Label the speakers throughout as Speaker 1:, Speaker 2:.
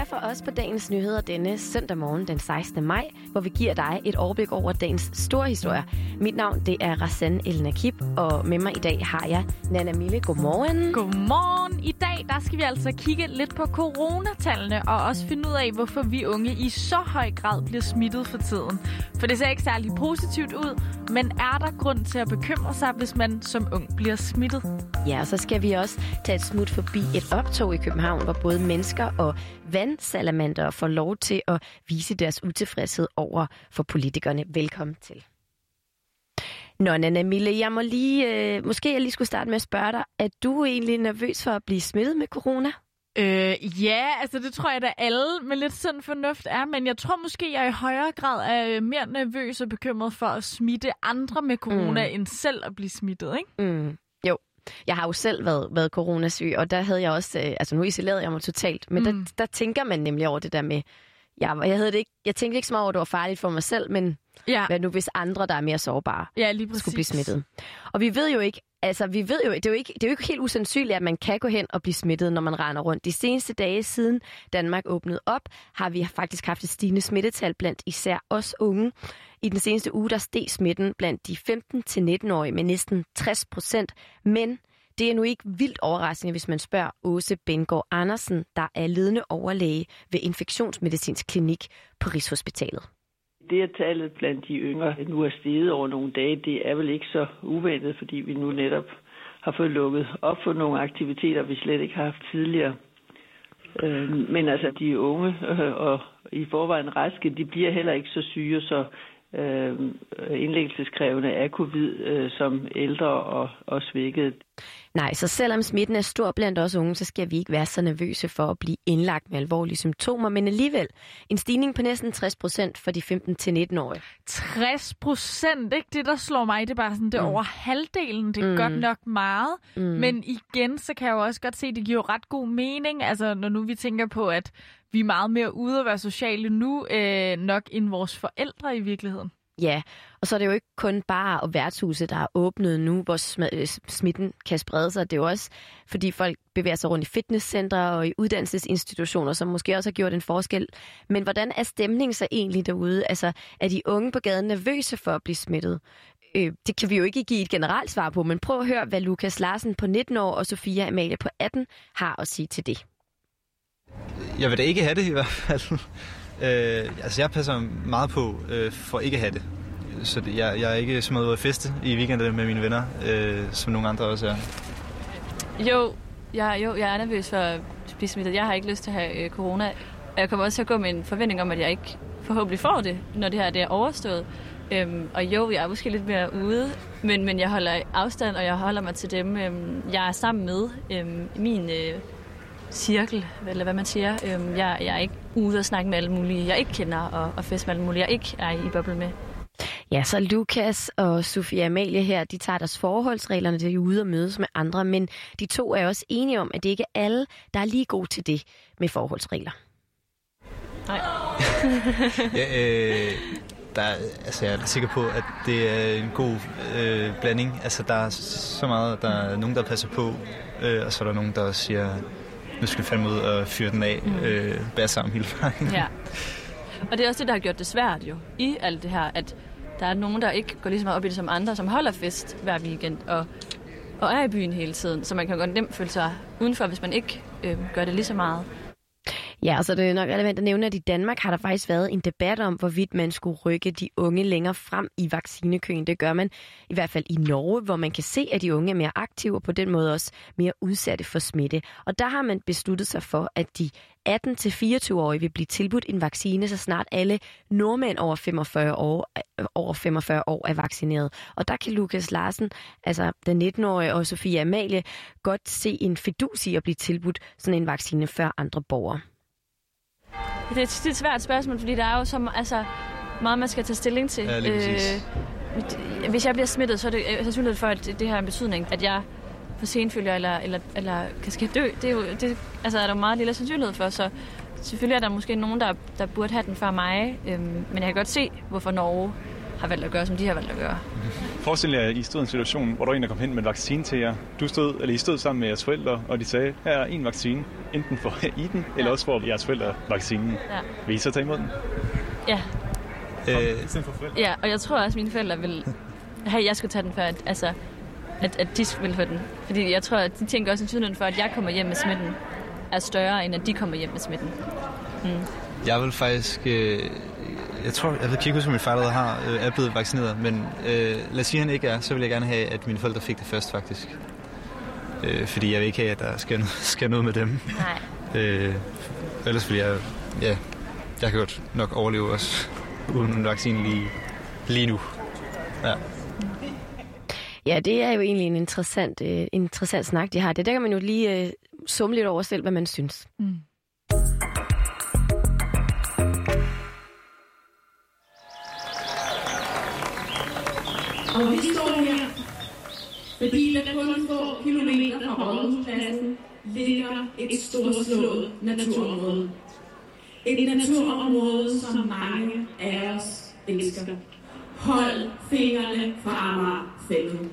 Speaker 1: er for os på dagens nyheder denne søndag morgen den 16. maj, hvor vi giver dig et overblik over dagens store historier. Mit navn det er Rassan El Nakib, og med mig i dag har jeg Nana Mille. Godmorgen.
Speaker 2: Godmorgen. I dag der skal vi altså kigge lidt på coronatallene og også finde ud af, hvorfor vi unge i så høj grad bliver smittet for tiden. For det ser ikke særlig positivt ud, men er der grund til at bekymre sig, hvis man som ung bliver smittet?
Speaker 1: Ja, og så skal vi også tage et smut forbi et optog i København, hvor både mennesker og vandsalamander får lov til at vise deres utilfredshed over for politikerne. Velkommen til. Nå, Nana Mille, jeg må lige, øh, måske jeg lige skulle starte med at spørge dig, er du egentlig nervøs for at blive smittet med corona?
Speaker 2: Øh, ja, altså det tror jeg da alle med lidt sådan fornuft er, men jeg tror måske, jeg i højere grad er mere nervøs og bekymret for at smitte andre med corona, mm. end selv at blive smittet, ikke?
Speaker 1: Mm. Jo, jeg har jo selv været, været coronasyg, og der havde jeg også, øh, altså nu isolerede jeg mig totalt, men mm. der, der tænker man nemlig over det der med, jeg, jeg, havde det ikke, jeg tænkte ikke så meget over, at det var farligt for mig selv, men ja. hvad nu hvis andre, der er mere sårbare,
Speaker 2: ja, lige
Speaker 1: skulle blive smittet. Og vi ved jo ikke, altså vi ved jo, det er jo, ikke, det er jo ikke helt usandsynligt, at man kan gå hen og blive smittet, når man render rundt. De seneste dage siden Danmark åbnede op, har vi faktisk haft et stigende smittetal blandt især os unge. I den seneste uge, der steg smitten blandt de 15-19-årige med næsten 60 procent, men det er nu ikke vildt overraskende, hvis man spørger Åse Bengård Andersen, der er ledende overlæge ved Infektionsmedicinsk Klinik på Rigshospitalet.
Speaker 3: Det, at tallet blandt de yngre nu er steget over nogle dage, det er vel ikke så uventet, fordi vi nu netop har fået lukket op for nogle aktiviteter, vi slet ikke har haft tidligere. Øhm, men altså, de unge øh, og i forvejen raske, de bliver heller ikke så syge, så øh, indlæggelseskrævende af covid øh, som ældre og, og svækket.
Speaker 1: Nej, så selvom smitten er stor blandt os unge, så skal vi ikke være så nervøse for at blive indlagt med alvorlige symptomer, men alligevel en stigning på næsten 60 procent for de 15-19-årige.
Speaker 2: 60 procent, ikke det, der slår mig, det er bare sådan, det er mm. over halvdelen, det er mm. godt nok meget, mm. men igen, så kan jeg jo også godt se, at det giver ret god mening, altså når nu vi tænker på, at vi er meget mere ude at være sociale nu, øh, nok end vores forældre i virkeligheden.
Speaker 1: Ja, og så er det jo ikke kun bare og værtshuse, der er åbnet nu, hvor øh, smitten kan sprede sig. Det er jo også, fordi folk bevæger sig rundt i fitnesscentre og i uddannelsesinstitutioner, som måske også har gjort en forskel. Men hvordan er stemningen så egentlig derude? Altså, er de unge på gaden nervøse for at blive smittet? Øh, det kan vi jo ikke give et generelt svar på, men prøv at høre, hvad Lukas Larsen på 19 år og Sofia Amalie på 18 har at sige til det.
Speaker 4: Jeg vil da ikke have det i hvert fald. Øh, altså jeg passer meget på øh, for ikke at have det. Så det, jeg, jeg er ikke så meget ude at feste i weekenden med mine venner, øh, som nogle andre også er.
Speaker 5: Jo, jeg, jo, jeg er nervøs for at blive smittet. Jeg har ikke lyst til at have øh, corona. Jeg kommer også til at gå med en forventning om, at jeg ikke forhåbentlig får det, når det her det er overstået. Øhm, og jo, jeg er måske lidt mere ude, men, men jeg holder afstand, og jeg holder mig til dem, øhm, jeg er sammen med. Øhm, min øh, cirkel, eller hvad man siger. Øhm, jeg, jeg er ikke ude og snakke med alle mulige, jeg ikke kender, og, og fest med alle mulige, jeg ikke er i boble med.
Speaker 1: Ja, så Lukas og Sofia Amalie her, de tager deres forholdsreglerne, de er ude og mødes med andre, men de to er også enige om, at det ikke er alle, der er lige gode til det med forholdsregler.
Speaker 5: Nej.
Speaker 4: ja, øh, der, altså jeg er sikker på, at det er en god øh, blanding. Altså der er så meget, der er nogen, der passer på, øh, og så er der nogen, der siger, nu skal vi fandme ud og fyre den af, mm. øh, bære sammen hele vejen.
Speaker 5: Ja. Og det er også det, der har gjort det svært jo, i alt det her, at der er nogen, der ikke går lige så meget op i det som andre, som holder fest hver weekend og, og er i byen hele tiden. Så man kan godt nemt føle sig udenfor, hvis man ikke øh, gør det lige så meget.
Speaker 1: Ja, og så er det nok relevant at nævne, at i Danmark har der faktisk været en debat om, hvorvidt man skulle rykke de unge længere frem i vaccinekøen. Det gør man i hvert fald i Norge, hvor man kan se, at de unge er mere aktive og på den måde også mere udsatte for smitte. Og der har man besluttet sig for, at de 18-24-årige vil blive tilbudt en vaccine, så snart alle nordmænd over 45 år, over 45 år er vaccineret. Og der kan Lukas Larsen, altså den 19-årige og Sofie Amalie, godt se en fidus i at blive tilbudt sådan en vaccine før andre borgere.
Speaker 5: Det er et, et svært spørgsmål, fordi der er jo så altså, meget, man skal tage stilling til.
Speaker 4: Ja,
Speaker 5: øh, hvis jeg bliver smittet, så er det sandsynligt for, at det har en betydning, at jeg for senfølger eller, eller, eller kan skal dø. Det er jo det, altså, er der meget lille sandsynlighed for, så selvfølgelig er der måske nogen, der, der burde have den før mig, øhm, men jeg kan godt se, hvorfor Norge har valgt at gøre, som de har valgt at gøre.
Speaker 6: Forestil jer, at I stod i en situation, hvor der var en, der kom hen med en vaccine til jer. Du stod, eller I stod sammen med jeres forældre, og de sagde, her er en vaccine. Enten for I den, ja. eller også for jeres forældre vaccinen. Ja. Vil I så tage imod den?
Speaker 5: Ja. Øh, ja, og jeg tror også, at mine forældre vil have, at jeg skulle tage den før, at, altså, at, at de vil få den. Fordi jeg tror, at de tænker også en tydelighed for, at jeg kommer hjem med smitten, er større, end at de kommer hjem med smitten.
Speaker 4: Mm. Jeg vil faktisk... Øh, jeg tror, jeg ved ikke huske, at min far har, øh, er blevet vaccineret, men øh, lad os sige, at han ikke er, så vil jeg gerne have, at mine forældre fik det først, faktisk. Øh, fordi jeg vil ikke have, at der skal, noget, skal noget med dem.
Speaker 5: Nej.
Speaker 4: Øh, ellers vil jeg... Ja, jeg kan godt nok overleve også uden en vaccine lige, lige nu. Ja.
Speaker 1: Ja, det er jo egentlig en interessant, øh, interessant snak, de har. Det der kan man jo lige øh, summe lidt over selv, hvad man synes. Mm.
Speaker 7: Og vi står her, fordi der kun få kilometer fra Rådhuspladsen ligger et storslået naturområde. Et naturområde, som mange af os elsker. Hold fingrene fra Amagerfælden.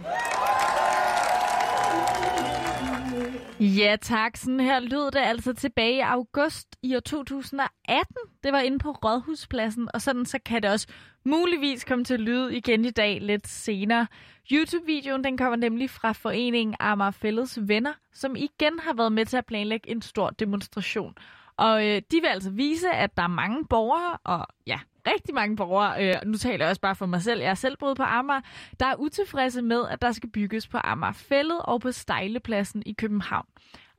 Speaker 2: Ja tak, sådan her lød det altså tilbage i august i år 2018. Det var inde på Rådhuspladsen, og sådan så kan det også muligvis komme til lyd igen i dag lidt senere. YouTube-videoen den kommer nemlig fra foreningen Amagerfællets Venner, som igen har været med til at planlægge en stor demonstration. Og øh, de vil altså vise, at der er mange borgere, og ja, rigtig mange borgere, øh, nu taler jeg også bare for mig selv, jeg er selv boet på Amager, der er utilfredse med, at der skal bygges på Amagerfællet og på Stejlepladsen i København.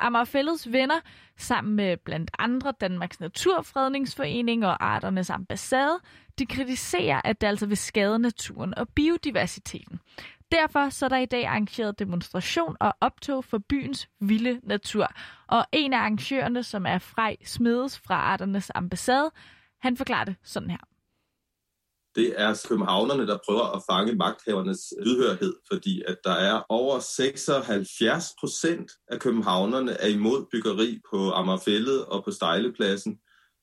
Speaker 2: Amagerfællets venner, sammen med blandt andre Danmarks Naturfredningsforening og Arternes Ambassade, de kritiserer, at det altså vil skade naturen og biodiversiteten. Derfor så er der i dag arrangeret demonstration og optog for byens vilde natur. Og en af arrangørerne, som er Frej Smedes fra Arternes Ambassade, han forklarer det sådan her.
Speaker 8: Det er københavnerne, der prøver at fange magthavernes lydhørhed, fordi at der er over 76 procent af københavnerne er imod byggeri på Amagerfællet og på Stejlepladsen.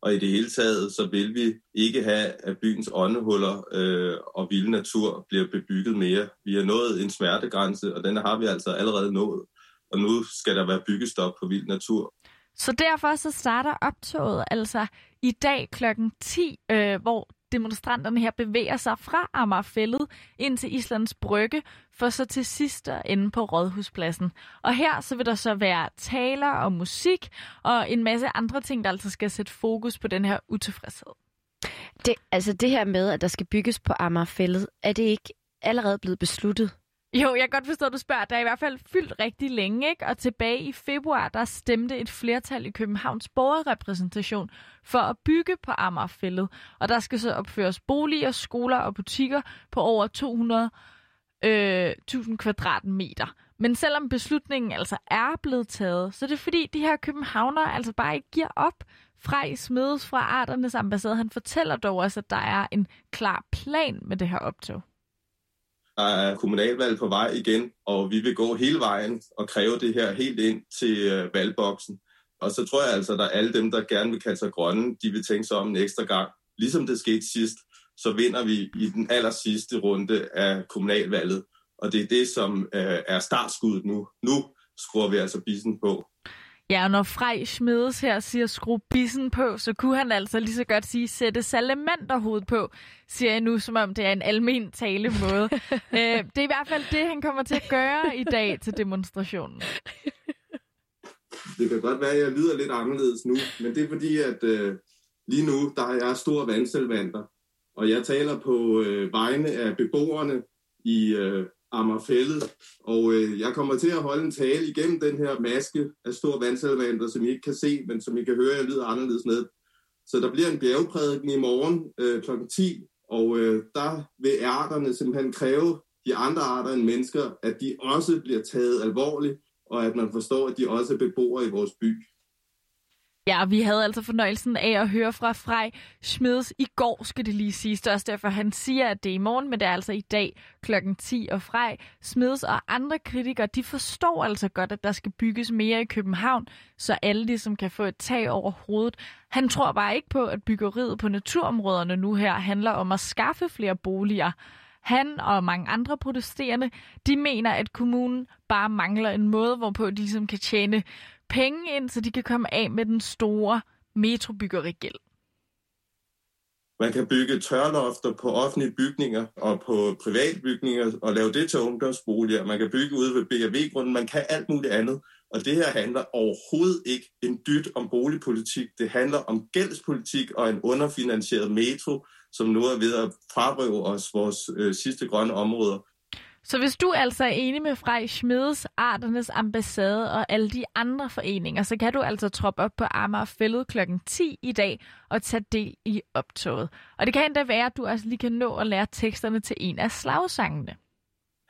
Speaker 8: Og i det hele taget, så vil vi ikke have, at byens åndehuller øh, og vild natur bliver bebygget mere. Vi har nået en smertegrænse, og den har vi altså allerede nået. Og nu skal der være byggestop på vild natur.
Speaker 2: Så derfor så starter optoget altså i dag klokken 10, øh, hvor demonstranterne her bevæger sig fra Amagerfællet ind til Islands Brygge, for så til sidst at ende på Rådhuspladsen. Og her så vil der så være taler og musik og en masse andre ting, der altså skal sætte fokus på den her utilfredshed.
Speaker 1: Det, altså det her med, at der skal bygges på Amagerfællet, er det ikke allerede blevet besluttet?
Speaker 2: Jo, jeg kan godt forstå, at du spørger. Der er i hvert fald fyldt rigtig længe, ikke? Og tilbage i februar, der stemte et flertal i Københavns borgerrepræsentation for at bygge på Amagerfællet. Og der skal så opføres boliger, skoler og butikker på over 200 øh, 1000 kvadratmeter. Men selvom beslutningen altså er blevet taget, så er det fordi, de her københavnere altså bare ikke giver op. Frej Smedes fra Arternes ambassade, han fortæller dog også, at der er en klar plan med det her optog.
Speaker 8: Der er kommunalvalg på vej igen, og vi vil gå hele vejen og kræve det her helt ind til øh, valgboksen. Og så tror jeg altså, at der alle dem, der gerne vil kalde sig grønne, de vil tænke sig om en ekstra gang. Ligesom det skete sidst, så vinder vi i den aller sidste runde af kommunalvalget. Og det er det, som øh, er startskuddet nu. Nu skruer vi altså bissen på.
Speaker 2: Ja, og når Frej Smedes her siger skru bissen på, så kunne han altså lige så godt sige sætte salamanderhovedet på, siger jeg nu, som om det er en almen talemåde. øh, det er i hvert fald det, han kommer til at gøre i dag til demonstrationen.
Speaker 8: Det kan godt være, at jeg lyder lidt anderledes nu, men det er fordi, at øh, lige nu, der er jeg store vandselvanter, og jeg taler på øh, vegne af beboerne i øh, Amagerfællet. Og øh, jeg kommer til at holde en tale igennem den her maske af store vandsalvanter, som I ikke kan se, men som I kan høre, jeg lyder anderledes med. Så der bliver en bjergprædiken i morgen øh, kl. 10, og øh, der vil arterne simpelthen kræve de andre arter end mennesker, at de også bliver taget alvorligt, og at man forstår, at de også er beboere i vores by.
Speaker 2: Ja, vi havde altså fornøjelsen af at høre fra Frej Smeds i går, skal det lige sige. Det er også derfor, han siger, at det er i morgen, men det er altså i dag klokken 10. Og Frej Smeds og andre kritikere, de forstår altså godt, at der skal bygges mere i København, så alle ligesom kan få et tag over hovedet. Han tror bare ikke på, at byggeriet på naturområderne nu her handler om at skaffe flere boliger. Han og mange andre protesterende, de mener, at kommunen bare mangler en måde, hvorpå de ligesom kan tjene penge ind, så de kan komme af med den store metrobyggerigæld.
Speaker 8: Man kan bygge tørlofter på offentlige bygninger og på private bygninger og lave det til ungdomsboliger. Man kan bygge ude ved BRV-grunden. Man kan alt muligt andet. Og det her handler overhovedet ikke en dyt om boligpolitik. Det handler om gældspolitik og en underfinansieret metro, som nu er ved at frarøve os vores øh, sidste grønne områder.
Speaker 2: Så hvis du altså er enig med Frej Schmedes, Arternes Ambassade og alle de andre foreninger, så kan du altså troppe op på Amager Fællet kl. 10 i dag og tage del i optoget. Og det kan endda være, at du også lige kan nå at lære teksterne til en af slagsangene.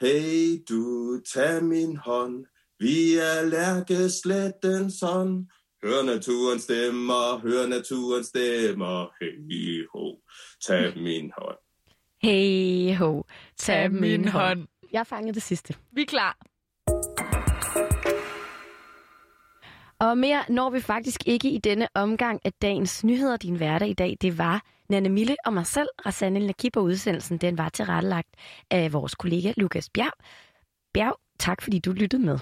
Speaker 8: Hey du, tag min hånd, vi er lærkesletten sådan. Hør naturen stemmer, hør naturen stemmer, hey ho, tag min hånd.
Speaker 1: Hey ho, tag min,
Speaker 2: hånd.
Speaker 1: Jeg fangede det sidste.
Speaker 2: Vi er klar.
Speaker 1: Og mere når vi faktisk ikke i denne omgang af dagens nyheder. Din hverdag i dag, det var Nanne Mille og mig selv. Rasanne Nakib og udsendelsen, den var tilrettelagt af vores kollega Lukas Bjerg. Bjerg, tak fordi du lyttede med.